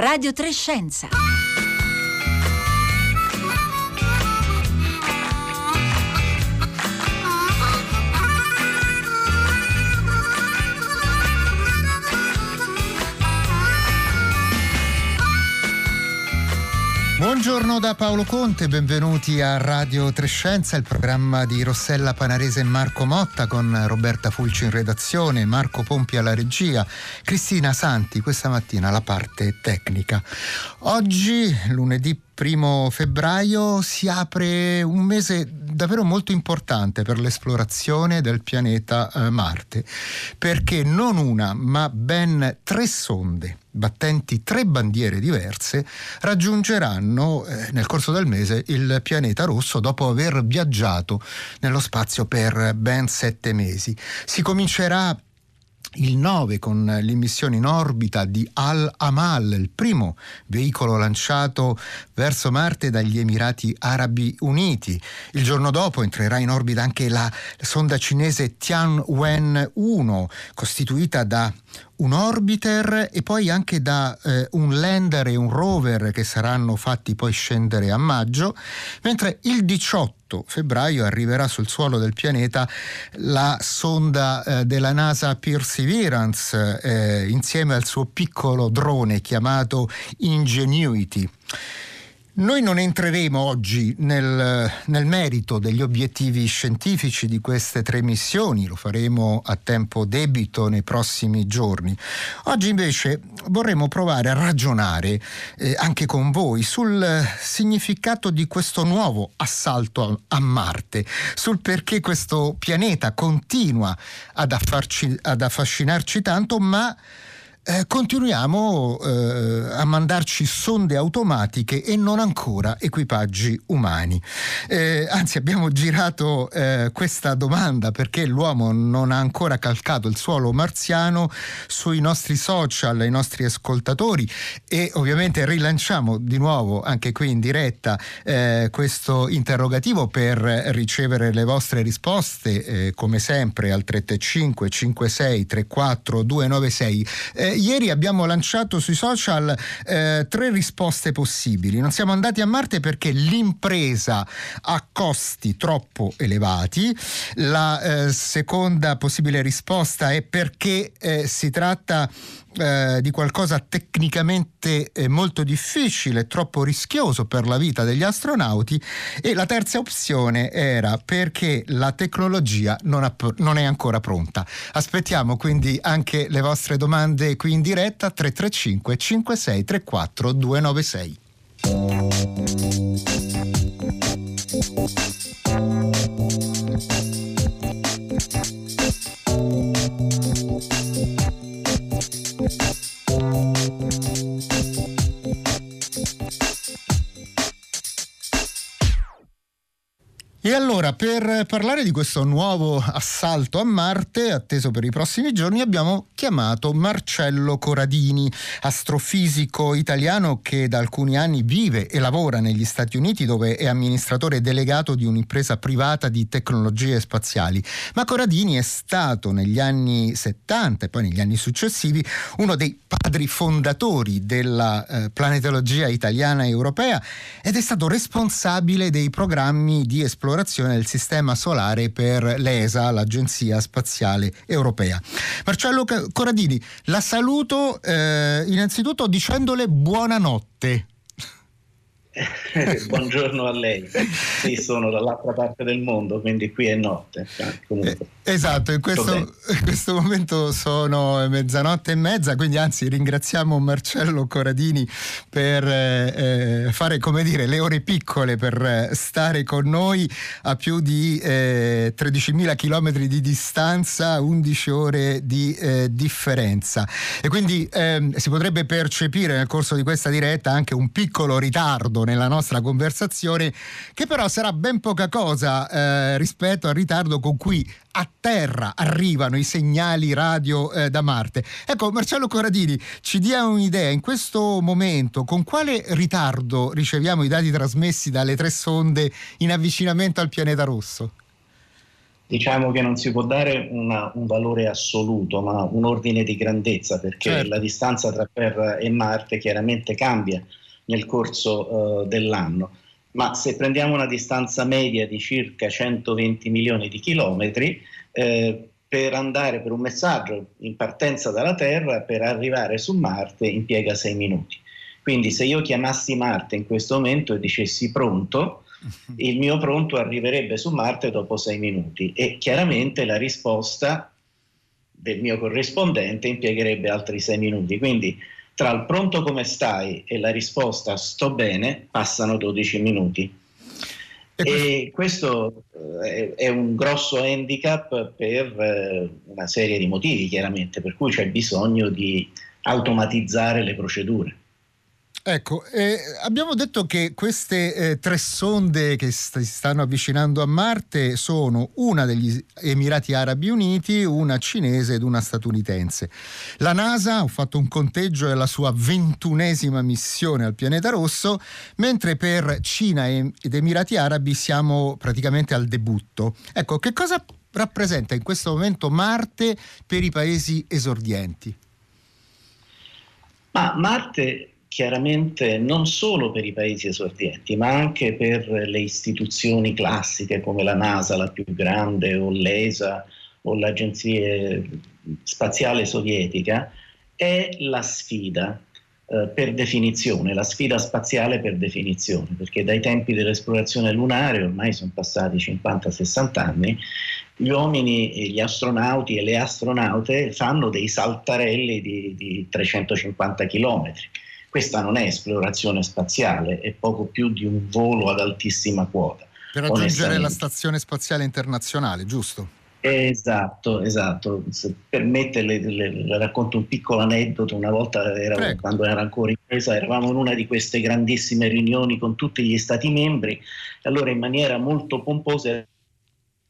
Radio Trescenza. Buongiorno da Paolo Conte, benvenuti a Radio Trescenza, il programma di Rossella Panarese e Marco Motta con Roberta Fulci in redazione, Marco Pompi alla regia, Cristina Santi questa mattina alla parte tecnica. Oggi, lunedì primo febbraio si apre un mese davvero molto importante per l'esplorazione del pianeta eh, Marte, perché non una, ma ben tre sonde battenti tre bandiere diverse raggiungeranno eh, nel corso del mese il pianeta rosso dopo aver viaggiato nello spazio per ben sette mesi. Si comincerà il 9 con l'immissione in orbita di Al-Amal, il primo veicolo lanciato verso Marte dagli Emirati Arabi Uniti. Il giorno dopo entrerà in orbita anche la sonda cinese Tianwen-1, costituita da un orbiter e poi anche da eh, un lander e un rover che saranno fatti poi scendere a maggio, mentre il 18 febbraio arriverà sul suolo del pianeta la sonda eh, della NASA Perseverance eh, insieme al suo piccolo drone chiamato Ingenuity. Noi non entreremo oggi nel, nel, merito degli obiettivi scientifici di queste tre missioni, lo faremo a tempo debito nei prossimi giorni. Oggi invece vorremmo provare a ragionare eh, anche con voi sul significato di questo nuovo assalto a, Marte, sul perché questo pianeta continua ad, affarci, ad affascinarci tanto, ma eh, continuiamo eh, a mandarci sonde automatiche e non ancora equipaggi umani. Eh, anzi, abbiamo girato eh, questa domanda perché l'uomo non ha ancora calcato il suolo marziano sui nostri social, ai nostri ascoltatori e ovviamente rilanciamo di nuovo anche qui in diretta eh, questo interrogativo per ricevere le vostre risposte eh, come sempre al 335 56 34 296 ieri abbiamo lanciato sui social eh, tre risposte possibili. Non siamo andati a Marte perché l'impresa ha costi troppo elevati. La eh, seconda possibile risposta è perché eh, si tratta eh, di qualcosa tecnicamente eh, molto difficile, troppo rischioso per la vita degli astronauti e la terza opzione era perché la tecnologia non, è ancora pronta. Aspettiamo quindi anche le vostre domande qui in diretta 335 5634 296. E allora, per parlare di questo nuovo assalto a Marte, atteso per i prossimi giorni, abbiamo chiamato Marcello Coradini, astrofisico italiano che da alcuni anni vive e lavora negli Stati Uniti, dove è amministratore delegato di un'impresa privata di tecnologie spaziali. Ma Coradini è stato negli anni 70 e poi negli anni successivi uno dei padri fondatori della eh, planetologia italiana e europea ed è stato responsabile dei programmi di esplorazione esplorazione del sistema solare per l'ESA, l'Agenzia Spaziale Europea. Marcello Corradini, la saluto eh, innanzitutto dicendole buonanotte. Buongiorno a lei. Sì, sono dall'altra parte del mondo, quindi qui è notte. Eh, esatto, in questo, in questo, momento sono mezzanotte e mezza, quindi anzi ringraziamo Marcello Coradini per eh, eh fare, come dire, le ore piccole per stare con noi a più di eh, 13.000 km di distanza, 11 ore di eh, differenza. E quindi ehm, si potrebbe percepire nel corso di questa diretta anche un piccolo ritardo nella nostra conversazione, che però sarà ben poca cosa eh, rispetto al ritardo con cui a terra arrivano i segnali radio eh, da Marte. Ecco, Marcello Corradini, ci dia un'idea, in questo momento con quale ritardo riceviamo i dati trasmessi dalle tre sonde in avvicinamento al pianeta rosso? Diciamo che non si può dare una, un valore assoluto, ma un ordine di grandezza, perché certo. la distanza tra Terra e Marte chiaramente cambia nel corso uh, dell'anno. Ma se prendiamo una distanza media di circa 120 milioni di chilometri, eh, per andare per un messaggio in partenza dalla Terra, per arrivare su Marte, impiega sei minuti. Quindi se io chiamassi Marte in questo momento e dicessi pronto, il mio pronto arriverebbe su Marte dopo sei minuti e chiaramente la risposta del mio corrispondente impiegherebbe altri sei minuti. Quindi tra il pronto come stai e la risposta sto bene passano 12 minuti. E questo eh, è un grosso handicap per eh, una serie di motivi, chiaramente, per cui c'è bisogno di automatizzare le procedure. Ecco, eh, abbiamo detto che queste eh, tre sonde che si stanno avvicinando a Marte sono una degli Emirati Arabi Uniti, una cinese ed una statunitense. La NASA ha fatto un conteggio è la sua ventunesima missione al pianeta rosso, mentre per Cina ed Emirati Arabi siamo praticamente al debutto. Ecco, che cosa rappresenta in questo momento Marte per i paesi esordienti? Ma Marte chiaramente non solo per i paesi esordienti, ma anche per le istituzioni classiche come la NASA, la più grande, o l'ESA o l'Agenzia Spaziale Sovietica, è la sfida eh, per definizione, la sfida spaziale per definizione, perché dai tempi dell'esplorazione lunare, ormai sono passati 50-60 anni, gli uomini, gli astronauti e le astronaute fanno dei saltarelli di, di 350 chilometri questa non è esplorazione spaziale, è poco più di un volo ad altissima quota. Per raggiungere la Stazione Spaziale Internazionale, giusto? Esatto, esatto. Se permette, le, le, le, racconto un piccolo aneddoto. Una volta, era, quando era ancora in presa, eravamo in una di queste grandissime riunioni con tutti gli Stati membri. Allora, in maniera molto pomposa,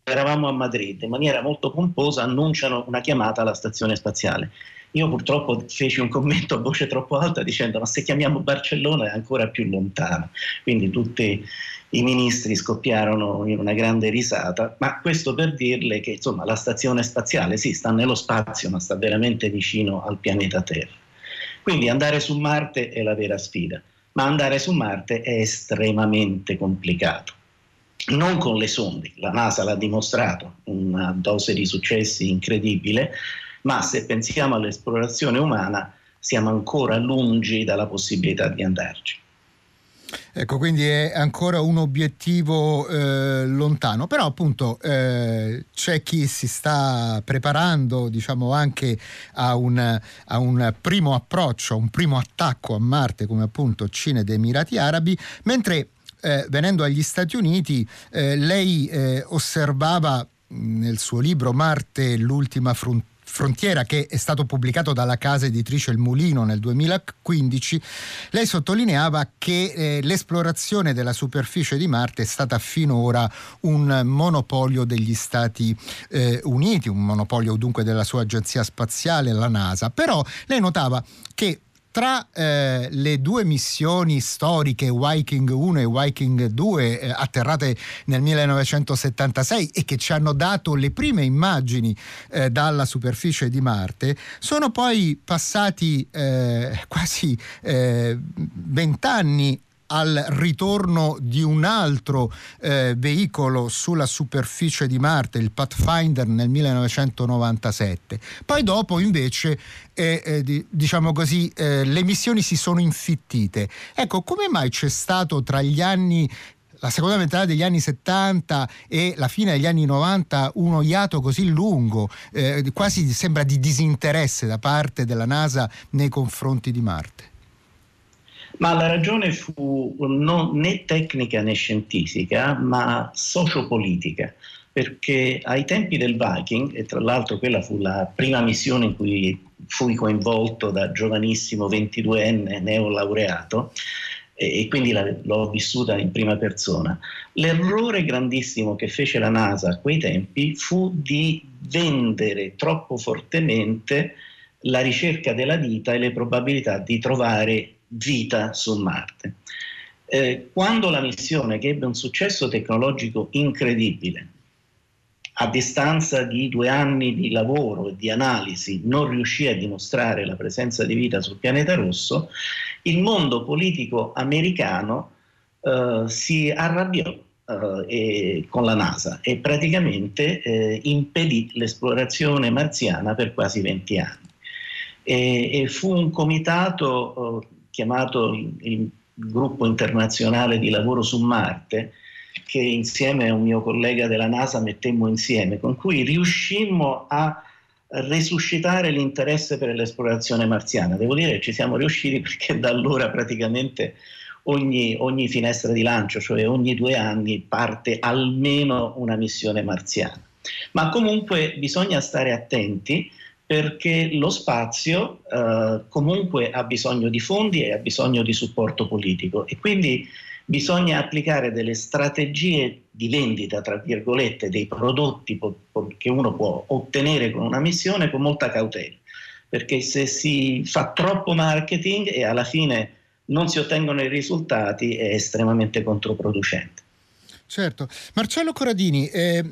eravamo a Madrid, in maniera molto pomposa annunciano una chiamata alla stazione spaziale. Io purtroppo feci un commento a voce troppo alta dicendo ma se chiamiamo Barcellona è ancora più lontano. Quindi tutti i ministri scoppiarono in una grande risata, ma questo per dirle che insomma, la stazione spaziale sì, sta nello spazio, ma sta veramente vicino al pianeta Terra. Quindi andare su Marte è la vera sfida, ma andare su Marte è estremamente complicato. Non con le sonde, la NASA l'ha dimostrato, una dose di successi incredibile, ma se pensiamo all'esplorazione umana siamo ancora lungi dalla possibilità di andarci. Ecco, quindi è ancora un obiettivo eh, lontano, però appunto eh, c'è chi si sta preparando diciamo anche a un, a un, primo approccio, a un primo attacco a Marte come appunto Cina ed Emirati Arabi, mentre eh, venendo agli Stati Uniti eh, lei eh, osservava nel suo libro Marte l'ultima frontiera Frontiera che è stato pubblicato dalla casa editrice Il Mulino nel 2015, lei sottolineava che eh, l'esplorazione della superficie di Marte è stata finora un monopolio degli Stati eh, Uniti, un monopolio dunque della sua agenzia spaziale, la NASA. Però lei notava che tra eh, le due missioni storiche Viking 1 e Viking 2 eh, atterrate nel 1976 e che ci hanno dato le prime immagini eh, dalla superficie di Marte, sono poi passati eh, quasi eh, vent'anni al ritorno di un altro eh, veicolo sulla superficie di Marte, il Pathfinder nel 1997. Poi dopo invece, eh, eh, diciamo così, eh, le missioni si sono infittite. Ecco, come mai c'è stato tra gli anni la seconda metà degli anni 70 e la fine degli anni 90 uno iato così lungo, eh, quasi sembra di disinteresse da parte della NASA nei confronti di Marte? Ma la ragione fu non, né tecnica né scientifica, ma sociopolitica, perché ai tempi del Viking, e tra l'altro quella fu la prima missione in cui fui coinvolto da giovanissimo 22enne neolaureato, e quindi la, l'ho vissuta in prima persona. L'errore grandissimo che fece la NASA a quei tempi fu di vendere troppo fortemente la ricerca della vita e le probabilità di trovare vita su Marte. Eh, quando la missione, che ebbe un successo tecnologico incredibile, a distanza di due anni di lavoro e di analisi non riuscì a dimostrare la presenza di vita sul pianeta rosso, il mondo politico americano eh, si arrabbiò eh, con la NASA e praticamente eh, impedì l'esplorazione marziana per quasi 20 anni. E, e fu un comitato eh, chiamato il, il gruppo internazionale di lavoro su Marte, che insieme a un mio collega della NASA mettemmo insieme, con cui riuscimmo a resuscitare l'interesse per l'esplorazione marziana. Devo dire che ci siamo riusciti perché da allora praticamente ogni, ogni finestra di lancio, cioè ogni due anni, parte almeno una missione marziana. Ma comunque bisogna stare attenti perché lo spazio eh, comunque ha bisogno di fondi e ha bisogno di supporto politico e quindi bisogna applicare delle strategie di vendita, tra virgolette, dei prodotti che uno può ottenere con una missione con molta cautela, perché se si fa troppo marketing e alla fine non si ottengono i risultati è estremamente controproducente. Certo. Marcello Corradini, eh,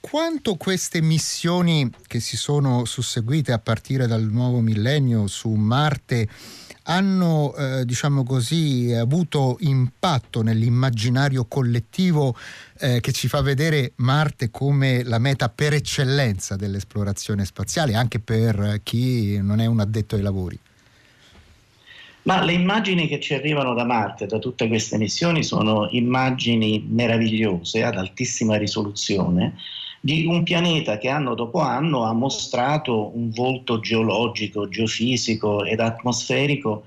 quanto queste missioni che si sono susseguite a partire dal nuovo millennio su Marte hanno, eh, diciamo così, avuto impatto nell'immaginario collettivo eh, che ci fa vedere Marte come la meta per eccellenza dell'esplorazione spaziale, anche per chi non è un addetto ai lavori. Ma le immagini che ci arrivano da Marte, da tutte queste missioni, sono immagini meravigliose, ad altissima risoluzione, di un pianeta che anno dopo anno ha mostrato un volto geologico, geofisico ed atmosferico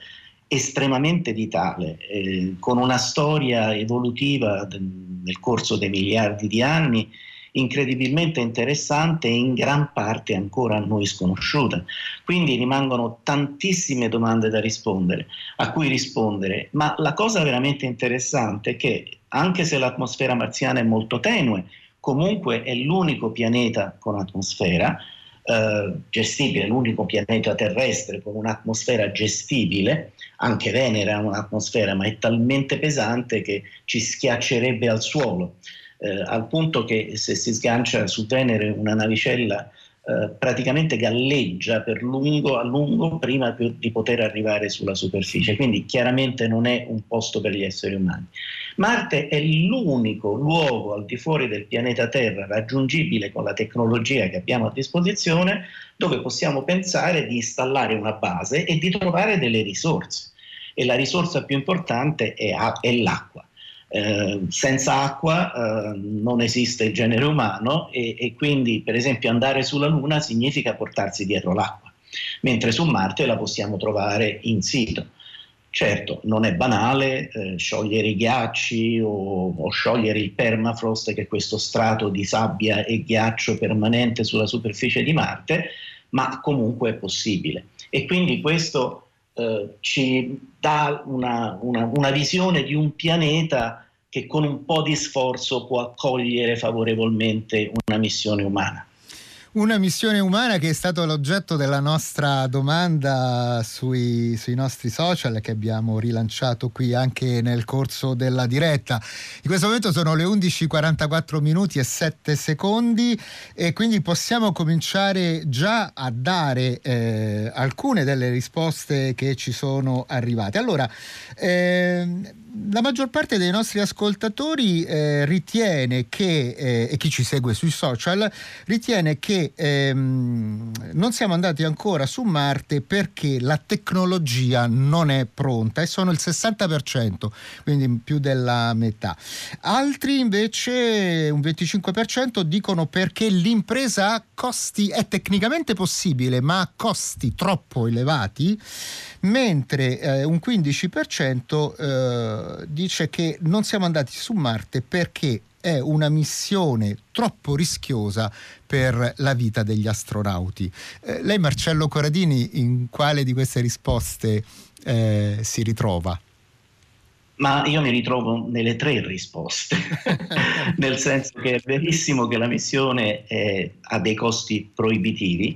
estremamente vitale, eh, con una storia evolutiva nel corso dei miliardi di anni incredibilmente interessante e in gran parte ancora a noi sconosciuta. Quindi rimangono tantissime domande da rispondere, a cui rispondere, ma la cosa veramente interessante è che anche se l'atmosfera marziana è molto tenue, comunque è l'unico pianeta con atmosfera eh, gestibile, l'unico pianeta terrestre con un'atmosfera gestibile, anche Venere ha un'atmosfera, ma è talmente pesante che ci schiaccerebbe al suolo, eh, al punto che se si sgancia su Venere una navicella eh, praticamente galleggia per lungo a lungo prima di poter arrivare sulla superficie, quindi chiaramente non è un posto per gli esseri umani. Marte è l'unico luogo al di fuori del pianeta Terra raggiungibile con la tecnologia che abbiamo a disposizione dove possiamo pensare di installare una base e di trovare delle risorse. E la risorsa più importante è, è l'acqua. Eh, senza acqua eh, non esiste il genere umano e, e, quindi per esempio andare sulla Luna significa portarsi dietro l'acqua, mentre su Marte la possiamo trovare in sito. Certo, non è banale eh, sciogliere i ghiacci o, o, sciogliere il permafrost, che è questo strato di sabbia e ghiaccio permanente sulla superficie di Marte, ma comunque è possibile. E quindi questo eh, ci dà una, una, una visione di un pianeta che con un po' di sforzo può accogliere favorevolmente una missione umana. Una missione umana che è stato l'oggetto della nostra domanda sui, sui, nostri social che abbiamo rilanciato qui anche nel corso della diretta. In questo momento sono le 11.44 minuti e 7 secondi e quindi possiamo cominciare già a dare eh, alcune delle risposte che ci sono arrivate. Allora, eh, la maggior parte dei nostri ascoltatori eh, ritiene che, eh, e chi ci segue sui social, ritiene che ehm, non siamo andati ancora su Marte perché la tecnologia non è pronta e sono il 60%, quindi più della metà. Altri invece, un 25%, dicono perché l'impresa ha costi, è tecnicamente possibile, ma ha costi troppo elevati mentre eh, un 15% eh, dice che non siamo andati su Marte perché è una missione troppo rischiosa per la vita degli astronauti. Eh, lei Marcello Corradini in quale di queste risposte eh, si ritrova? Ma io mi ritrovo nelle tre risposte, nel senso che è verissimo che la missione è, ha dei costi proibitivi,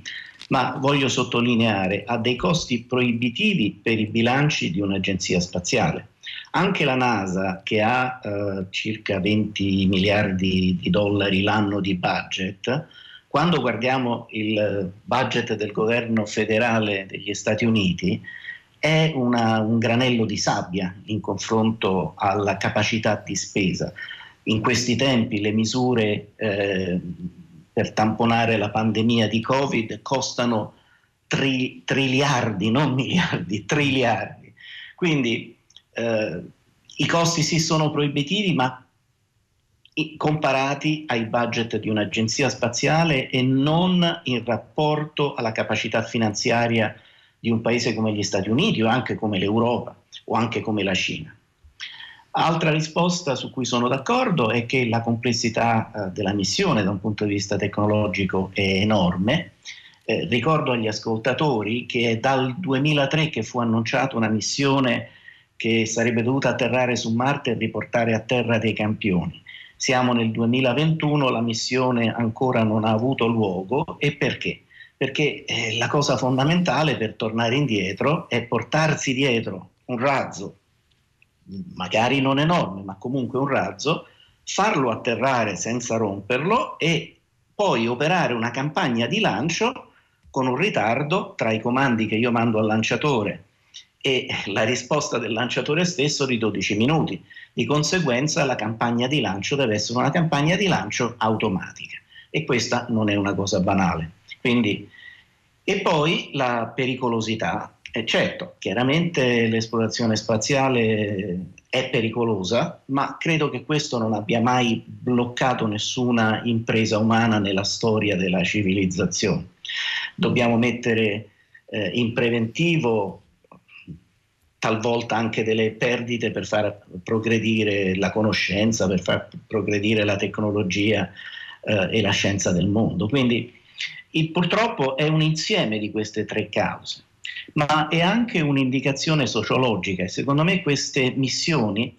ma voglio sottolineare ha dei costi proibitivi per i bilanci di un'agenzia spaziale, Anche la NASA, che ha eh, circa 20 miliardi di dollari l'anno di budget, quando guardiamo il budget del governo federale degli Stati Uniti, è una, un granello di sabbia in confronto alla capacità di spesa. In questi tempi le misure eh, per tamponare la pandemia di Covid costano tri, triliardi, non miliardi, triliardi. Quindi eh, i costi sì sono proibitivi, ma comparati ai budget di un'agenzia spaziale e non in rapporto alla capacità finanziaria di un paese come gli Stati Uniti o anche come l'Europa o anche come la Cina. Altra risposta su cui sono d'accordo è che la complessità eh, della missione da un punto di vista tecnologico è enorme. Eh, ricordo agli ascoltatori che è dal 2003 che fu annunciata una missione che sarebbe dovuta atterrare su Marte e riportare a terra dei campioni. Siamo nel 2021, la missione ancora non ha avuto luogo e perché? Perché eh, la cosa fondamentale per tornare indietro è portarsi dietro un razzo, magari non enorme, ma comunque un razzo, farlo atterrare senza romperlo e poi operare una campagna di lancio con un ritardo tra i comandi che io mando al lanciatore e la risposta del lanciatore stesso di 12 minuti. Di conseguenza la campagna di lancio deve essere una campagna di lancio automatica e questa non è una cosa banale. Quindi, e poi la pericolosità. E certo, chiaramente l'esplorazione spaziale è pericolosa, ma credo che questo non abbia mai bloccato nessuna impresa umana nella storia della civilizzazione. Dobbiamo mettere eh, in preventivo talvolta anche delle perdite per far progredire la conoscenza, per far progredire la tecnologia eh, e la scienza del mondo. Quindi il, purtroppo è un insieme di queste tre cause, ma è anche un'indicazione sociologica e secondo me queste missioni,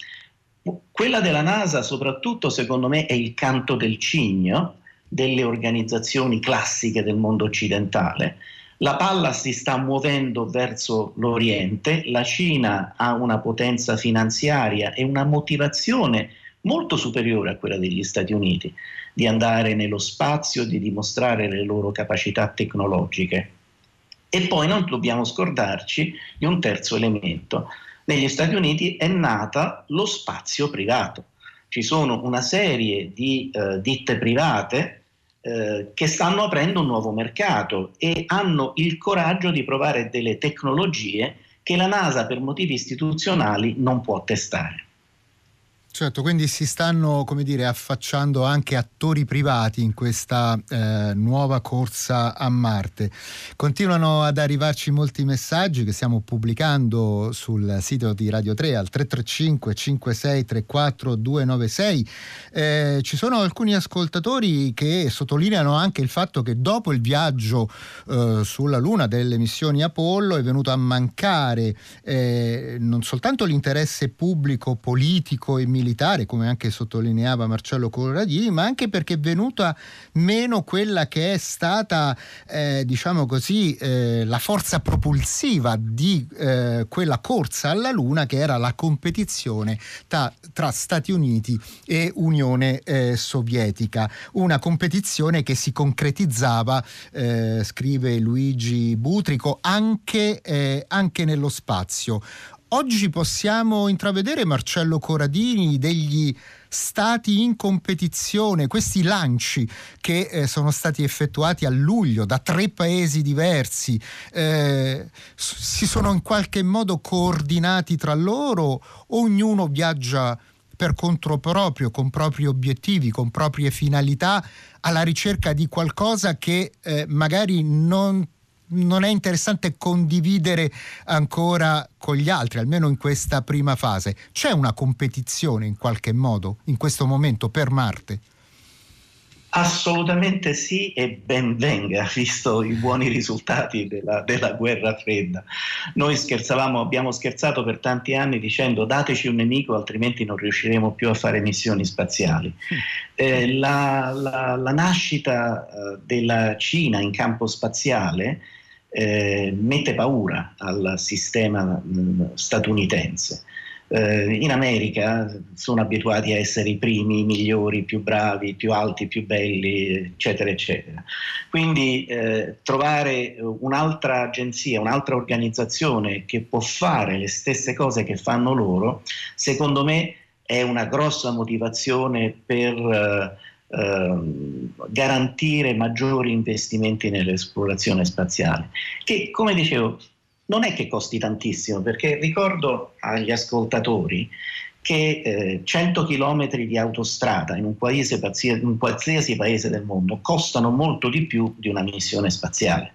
quella della NASA soprattutto secondo me è il canto del cigno delle organizzazioni classiche del mondo occidentale, la palla si sta muovendo verso l'Oriente, la Cina ha una potenza finanziaria e una motivazione molto superiore a quella degli Stati Uniti di andare nello spazio, di dimostrare le loro capacità tecnologiche. E poi non dobbiamo scordarci di un terzo elemento. Negli Stati Uniti è nata lo spazio privato. Ci sono una serie di eh, ditte private eh, che stanno aprendo un nuovo mercato e hanno il coraggio di provare delle tecnologie che la NASA per motivi istituzionali non può testare. Certo, quindi si stanno, dire, affacciando anche attori privati in questa eh, nuova corsa a Marte. Continuano ad arrivarci molti messaggi che stiamo pubblicando sul sito di Radio 3 al 335 5634 296. Eh, ci sono alcuni ascoltatori che sottolineano anche il fatto che dopo il viaggio eh, sulla Luna delle missioni Apollo è venuto a mancare eh, non soltanto l'interesse pubblico, politico e militare, militare, come anche sottolineava Marcello Corradini, ma anche perché è venuta meno quella che è stata, eh, diciamo così, eh, la forza propulsiva di eh, quella corsa alla Luna che era la competizione ta, tra Stati Uniti e Unione eh, Sovietica. Una competizione che si concretizzava, eh, scrive Luigi Butrico, anche, eh, anche nello spazio. Oggi possiamo intravedere, Marcello Coradini, degli stati in competizione, questi lanci che eh, sono stati effettuati a luglio da tre paesi diversi, eh, si sono in qualche modo coordinati tra loro, ognuno viaggia per conto proprio, con propri obiettivi, con proprie finalità, alla ricerca di qualcosa che eh, magari non non è interessante condividere ancora con gli altri, almeno in questa prima fase. C'è una competizione in qualche modo in questo momento per Marte? Assolutamente sì e ben venga, visto i buoni risultati della, della, guerra fredda. Noi scherzavamo, abbiamo scherzato per tanti anni dicendo dateci un nemico altrimenti non riusciremo più a fare missioni spaziali. Eh, la, la, la, nascita eh, della Cina in campo spaziale eh, mette paura al sistema mh, mm, statunitense. eh, in America sono abituati a essere i primi, i migliori, i più bravi, i più alti, i più belli, eccetera, eccetera. Quindi eh, trovare un'altra agenzia, un'altra organizzazione che può fare le stesse cose che fanno loro, secondo me è una grossa motivazione per eh, ehm, garantire maggiori investimenti nell'esplorazione spaziale, che come dicevo non è che costi tantissimo, perché ricordo agli ascoltatori che eh, 100 km di autostrada in un, paese, in un qualsiasi paese del mondo costano molto di più di una missione spaziale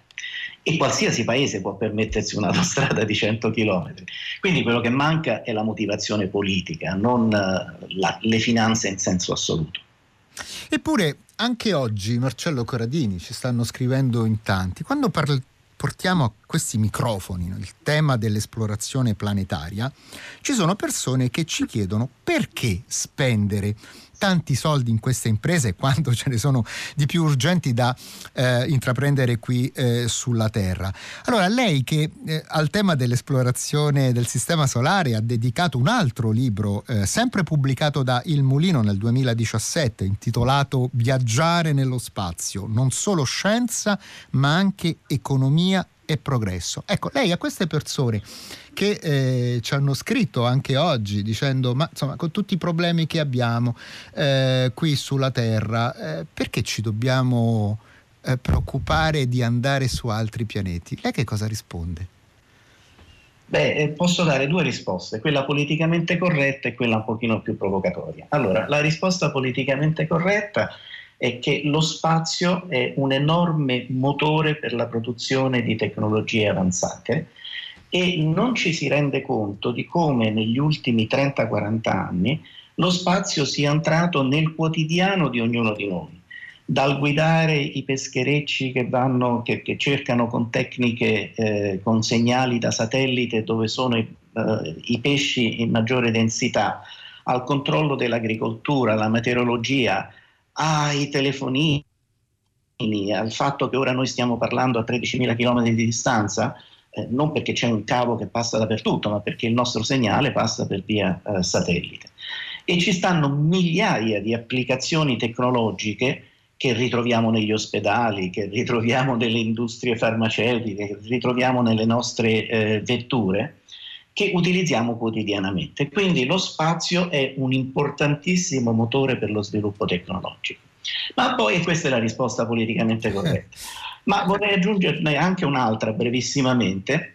e qualsiasi paese può permettersi un'autostrada di 100 km. Quindi quello che manca è la motivazione politica, non uh, la, le finanze in senso assoluto. Eppure anche oggi, Marcello Corradini, ci stanno scrivendo in tanti, quando parli portiamo a questi microfoni il tema dell'esplorazione planetaria, ci sono persone che ci chiedono perché spendere tanti soldi in queste imprese quando ce ne sono di più urgenti da eh, intraprendere qui eh, sulla Terra. Allora, lei che eh, al tema dell'esplorazione del sistema solare ha dedicato un altro libro, eh, sempre pubblicato da Il Mulino nel 2017, intitolato Viaggiare nello spazio, non solo scienza ma anche economia e progresso. Ecco, lei a queste persone che eh, ci hanno scritto anche oggi dicendo ma insomma con tutti i problemi che abbiamo eh, qui sulla Terra, eh, perché ci dobbiamo eh, preoccupare di andare su altri pianeti? Lei che cosa risponde? Beh, eh, posso dare due risposte, quella politicamente corretta e quella un pochino più provocatoria. Allora, la risposta politicamente corretta è che lo spazio è un enorme motore per la produzione di tecnologie avanzate e non ci si rende conto di come negli ultimi 30-40 anni lo spazio sia entrato nel quotidiano di ognuno di noi, dal guidare i pescherecci che, vanno, che, che cercano con tecniche, eh, con segnali da satellite dove sono i, eh, i pesci in maggiore densità, al controllo dell'agricoltura, alla meteorologia, ai telefonini, al fatto che ora noi stiamo parlando a 13.000 km di distanza, eh, non perché c'è un cavo che passa dappertutto, ma perché il nostro segnale passa per via eh, satellite. E ci stanno migliaia di applicazioni tecnologiche che ritroviamo negli ospedali, che ritroviamo nelle industrie farmaceutiche, che ritroviamo nelle nostre eh, vetture, che utilizziamo quotidianamente. Quindi lo spazio è un importantissimo motore per lo sviluppo tecnologico. Ma poi, e questa è la risposta politicamente corretta, ma vorrei aggiungerne anche un'altra brevissimamente,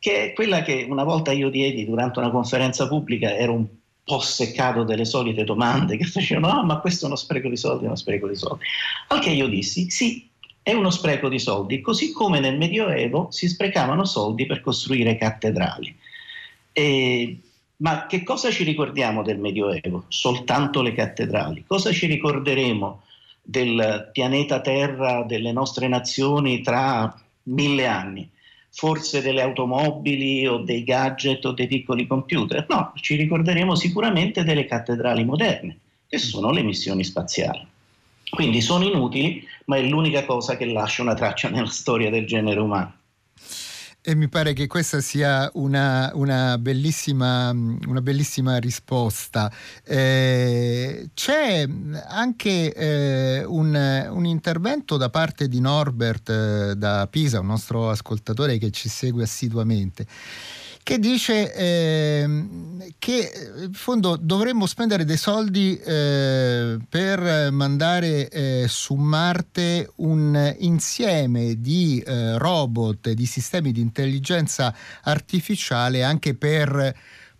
che è quella che una volta io diedi durante una conferenza pubblica, ero un po' seccato delle solite domande che facevano, ah, ma questo è uno spreco di soldi, è uno spreco di soldi. Al che io dissi, sì, è uno spreco di soldi, così come nel Medioevo si sprecavano soldi per costruire cattedrali. E, ma che cosa ci ricordiamo del Medioevo? Soltanto le cattedrali. Cosa ci ricorderemo del pianeta Terra, delle nostre nazioni tra mille anni? Forse delle automobili o dei gadget o dei piccoli computer? No, ci ricorderemo sicuramente delle cattedrali moderne, che sono le missioni spaziali. Quindi sono inutili, ma è l'unica cosa che lascia una traccia nella storia del genere umano. E mi pare che questa sia una, una, bellissima, una bellissima, risposta. Eh, c'è anche eh, un, un, intervento da parte di Norbert eh, da Pisa, un nostro ascoltatore che ci segue assiduamente che dice eh, che in fondo dovremmo spendere dei soldi eh, per mandare eh, su Marte un insieme di eh, robot, di sistemi di intelligenza artificiale anche per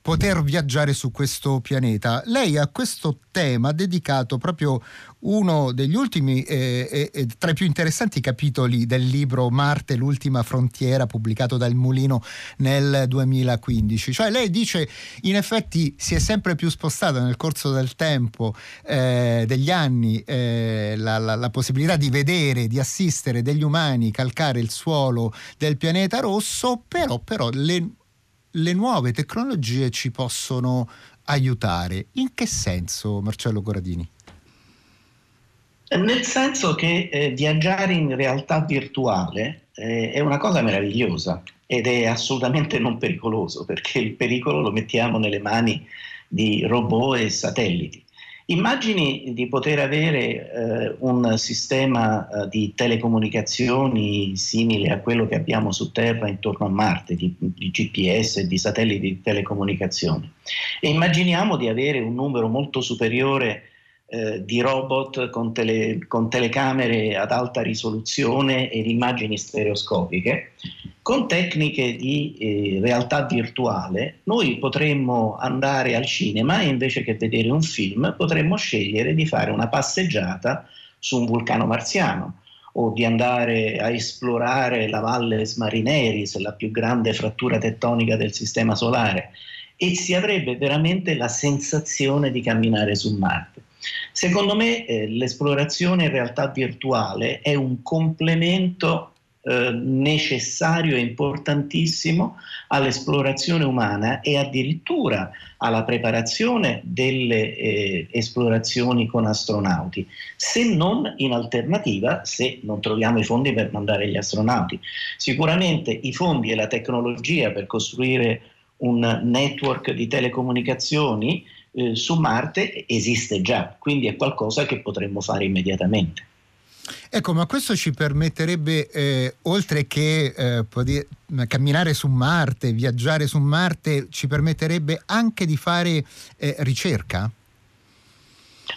poter viaggiare su questo pianeta. Lei a questo tema ha dedicato proprio uno degli ultimi e eh, eh, tra i più interessanti capitoli del libro Marte, l'ultima frontiera, pubblicato dal Mulino nel 2015. Cioè lei dice in effetti si è sempre più spostata nel corso del tempo, eh, degli anni, eh, la, la, la possibilità di vedere, di assistere degli umani calcare il suolo del pianeta rosso, però, però le le nuove tecnologie ci possono aiutare. In che senso, Marcello Goradini? Nel senso che eh, viaggiare in realtà virtuale eh, è una cosa meravigliosa ed è assolutamente non pericoloso perché il pericolo lo mettiamo nelle mani di robot e satelliti. Immagini di poter avere eh, un sistema eh, di telecomunicazioni simile a quello che abbiamo su Terra intorno a Marte, di, di GPS e di satelliti di telecomunicazione. E immaginiamo di avere un numero molto superiore eh, di robot con, tele, con, telecamere ad alta risoluzione ed immagini stereoscopiche, con tecniche di eh, realtà virtuale, noi potremmo andare al cinema e invece che vedere un film potremmo scegliere di fare una passeggiata su un vulcano marziano o di andare a esplorare la valle Smarineris, la più grande frattura tettonica del sistema solare, e si avrebbe veramente la sensazione di camminare su Marte. Secondo me eh, l'esplorazione in realtà virtuale è un complemento eh, necessario e importantissimo all'esplorazione umana e addirittura alla preparazione delle eh, esplorazioni con astronauti, se non in alternativa, se non troviamo i fondi per mandare gli astronauti. Sicuramente i fondi e la tecnologia per costruire un network di telecomunicazioni eh, su Marte esiste già, quindi è qualcosa che potremmo fare immediatamente. Ecco, ma questo ci permetterebbe, eh, oltre che eh, poter, camminare su Marte, viaggiare su Marte, ci permetterebbe anche di fare eh, ricerca?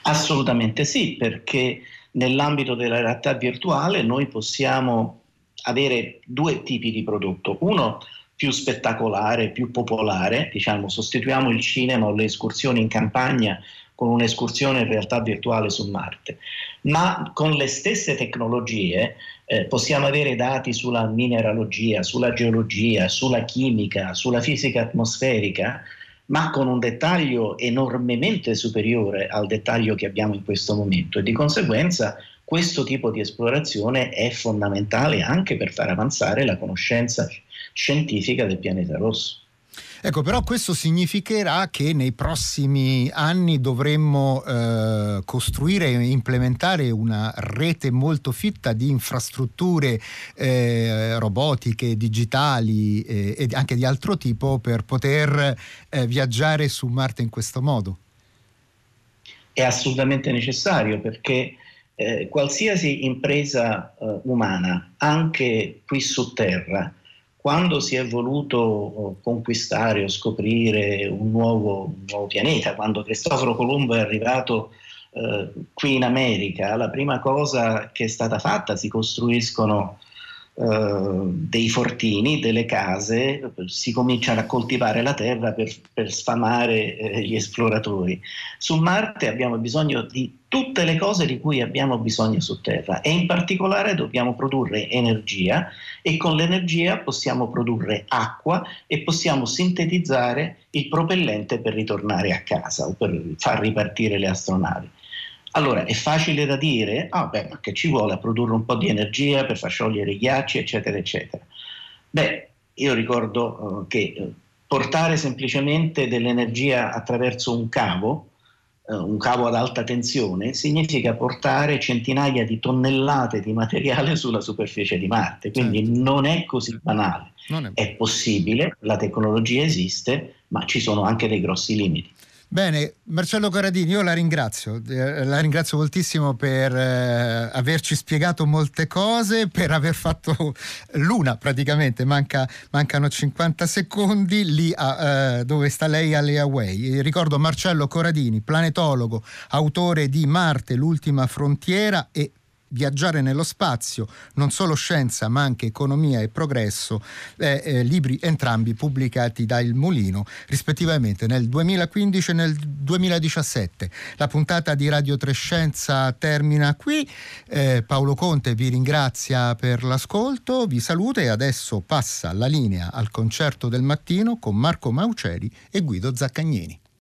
Assolutamente sì, perché nell'ambito della realtà virtuale noi possiamo avere due tipi di prodotto. Uno più spettacolare, più popolare, diciamo, sostituiamo il cinema o le escursioni in campagna con un'escursione in realtà virtuale su Marte, ma con le stesse tecnologie eh, possiamo avere dati sulla mineralogia, sulla geologia, sulla chimica, sulla fisica atmosferica, ma con un dettaglio enormemente superiore al dettaglio che abbiamo in questo momento. E di conseguenza questo tipo di esplorazione è fondamentale anche per far avanzare la conoscenza scientifica del pianeta rosso. Ecco, però questo significherà che nei prossimi anni dovremmo eh, costruire e implementare una rete molto fitta di infrastrutture eh, robotiche, digitali eh, e anche di altro tipo per poter eh, viaggiare su Marte in questo modo. È assolutamente necessario perché eh, qualsiasi impresa eh, umana, anche qui su Terra, quando si è voluto oh, conquistare o scoprire un nuovo, un nuovo pianeta, quando Cristoforo Colombo è arrivato eh, qui in America, la prima cosa che è stata fatta, si costruiscono eh, dei fortini, delle case, si cominciano a coltivare la terra per, per sfamare eh, gli esploratori. Su Marte abbiamo bisogno di tutte le cose di cui abbiamo bisogno su Terra e in particolare dobbiamo produrre energia e con l'energia possiamo produrre acqua e possiamo sintetizzare il propellente per ritornare a casa o per far ripartire le astronavi. Allora, è facile da dire, ah beh, ma che ci vuole a produrre un po' di energia per far sciogliere i ghiacci, eccetera, eccetera. Beh, io ricordo uh, che uh, portare semplicemente dell'energia attraverso un cavo, un cavo ad alta tensione, significa portare centinaia di tonnellate di materiale sulla superficie di Marte, quindi certo. non è così banale. È... è possibile, la tecnologia esiste, ma ci sono anche dei grossi limiti. Bene, Marcello Corradini, io la ringrazio, eh, la ringrazio moltissimo per eh, averci spiegato molte cose, per aver fatto l'una praticamente, Manca, mancano 50 secondi lì a, eh, dove sta lei alle Hawaii. Ricordo Marcello Corradini, planetologo, autore di Marte, l'ultima frontiera e Viaggiare nello spazio, non solo scienza ma anche economia e progresso, eh, eh, libri entrambi pubblicati da Il Mulino rispettivamente nel 2015 e nel 2017. La puntata di Radio Trescenza termina qui, eh, Paolo Conte vi ringrazia per l'ascolto, vi saluta e adesso passa la linea al concerto del mattino con Marco Mauceri e Guido Zaccagnini.